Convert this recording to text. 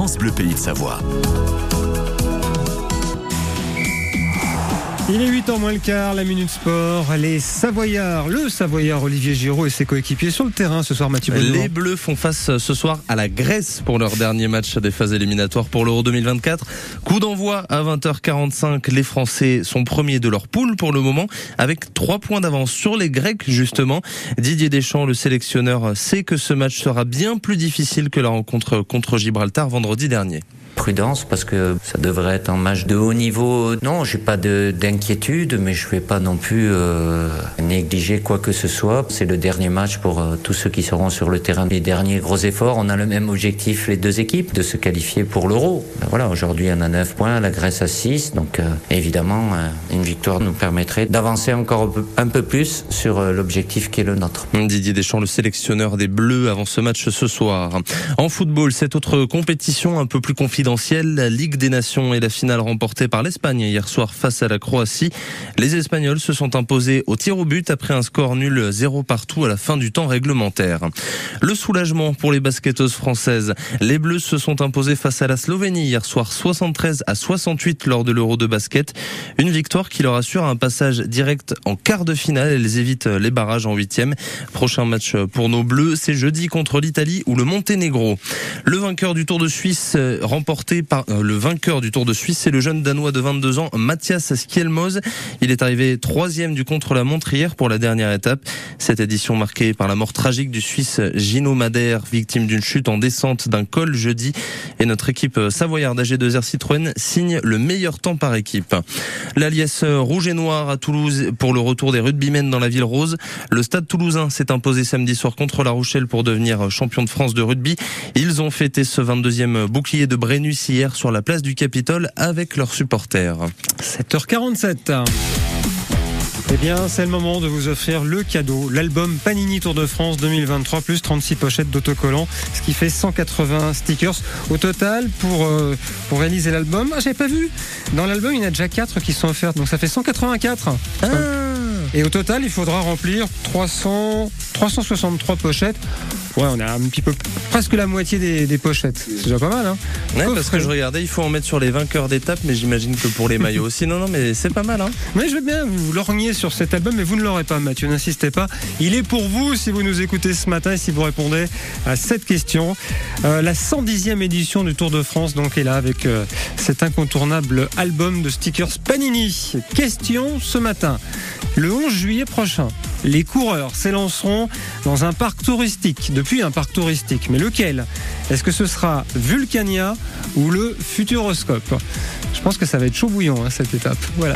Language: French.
France Bleu Pays de Savoie. Il est 8 ans moins le quart, la Minute Sport. Les Savoyards, le Savoyard Olivier Giraud et ses coéquipiers sur le terrain ce soir, Mathieu Les Bleus font face ce soir à la Grèce pour leur dernier match des phases éliminatoires pour l'Euro 2024. Coup d'envoi à 20h45. Les Français sont premiers de leur poule pour le moment avec trois points d'avance sur les Grecs justement. Didier Deschamps, le sélectionneur, sait que ce match sera bien plus difficile que la rencontre contre Gibraltar vendredi dernier prudence parce que ça devrait être un match de haut niveau. Non, j'ai pas d'inquiétude, mais je vais pas non plus euh, négliger quoi que ce soit. C'est le dernier match pour euh, tous ceux qui seront sur le terrain. Les derniers gros efforts, on a le même objectif, les deux équipes, de se qualifier pour l'Euro. Ben voilà, aujourd'hui on a 9 points, la Grèce a 6, donc euh, évidemment une victoire nous permettrait d'avancer encore un peu plus sur l'objectif qui est le nôtre. Didier Deschamps, le sélectionneur des Bleus avant ce match ce soir. En football, cette autre compétition un peu plus confidentielle la Ligue des Nations et la finale remportée par l'Espagne hier soir face à la Croatie. Les Espagnols se sont imposés au tir au but après un score nul 0 partout à la fin du temps réglementaire. Le soulagement pour les basketteuses françaises. Les Bleus se sont imposés face à la Slovénie hier soir 73 à 68 lors de l'Euro de basket. Une victoire qui leur assure un passage direct en quart de finale. Elles évitent les barrages en huitième. Prochain match pour nos Bleus, c'est jeudi contre l'Italie ou le Monténégro. Le vainqueur du Tour de Suisse remporte par euh, le vainqueur du Tour de Suisse, c'est le jeune Danois de 22 ans, Mathias Il est arrivé troisième du contre-la-montre hier pour la dernière étape. Cette édition marquée par la mort tragique du Suisse Gino Madère, victime d'une chute en descente d'un col jeudi. Et notre équipe savoyarde AG2R Citroën signe le meilleur temps par équipe. L'Alias rouge et noir à Toulouse pour le retour des rugbymen dans la ville rose. Le stade toulousain s'est imposé samedi soir contre La Rochelle pour devenir champion de France de rugby. Ils ont fêté ce 22e bouclier de Brennus hier sur la place du Capitole avec leurs supporters. 7h47. Eh bien, c'est le moment de vous offrir le cadeau, l'album Panini Tour de France 2023 plus 36 pochettes d'autocollants, ce qui fait 180 stickers au total pour euh, pour réaliser l'album. Ah, j'avais pas vu. Dans l'album, il y en a déjà 4 qui sont offertes, donc ça fait 184. Ah. Et au total, il faudra remplir 300 363 pochettes. Ouais, on a un petit peu presque la moitié des, pochettes. C'est déjà pas mal, hein Ouais, parce que je regardais, il faut en mettre sur les vainqueurs d'étape, mais j'imagine que pour les maillots aussi. Non, non, mais c'est pas mal, hein Mais je veux bien vous lorgner sur cet album, mais vous ne l'aurez pas, Mathieu. N'insistez pas. Il est pour vous si vous nous écoutez ce matin et si vous répondez à cette question. Euh, la 110e édition du Tour de France, donc, est là avec euh, cet incontournable album de stickers Panini. Question ce matin. Le 11 juillet prochain, les coureurs s'élanceront dans un parc touristique, depuis un parc touristique. Mais lequel? Est-ce que ce sera Vulcania ou le Futuroscope? Je pense que ça va être chaud bouillant, hein, cette étape. Voilà.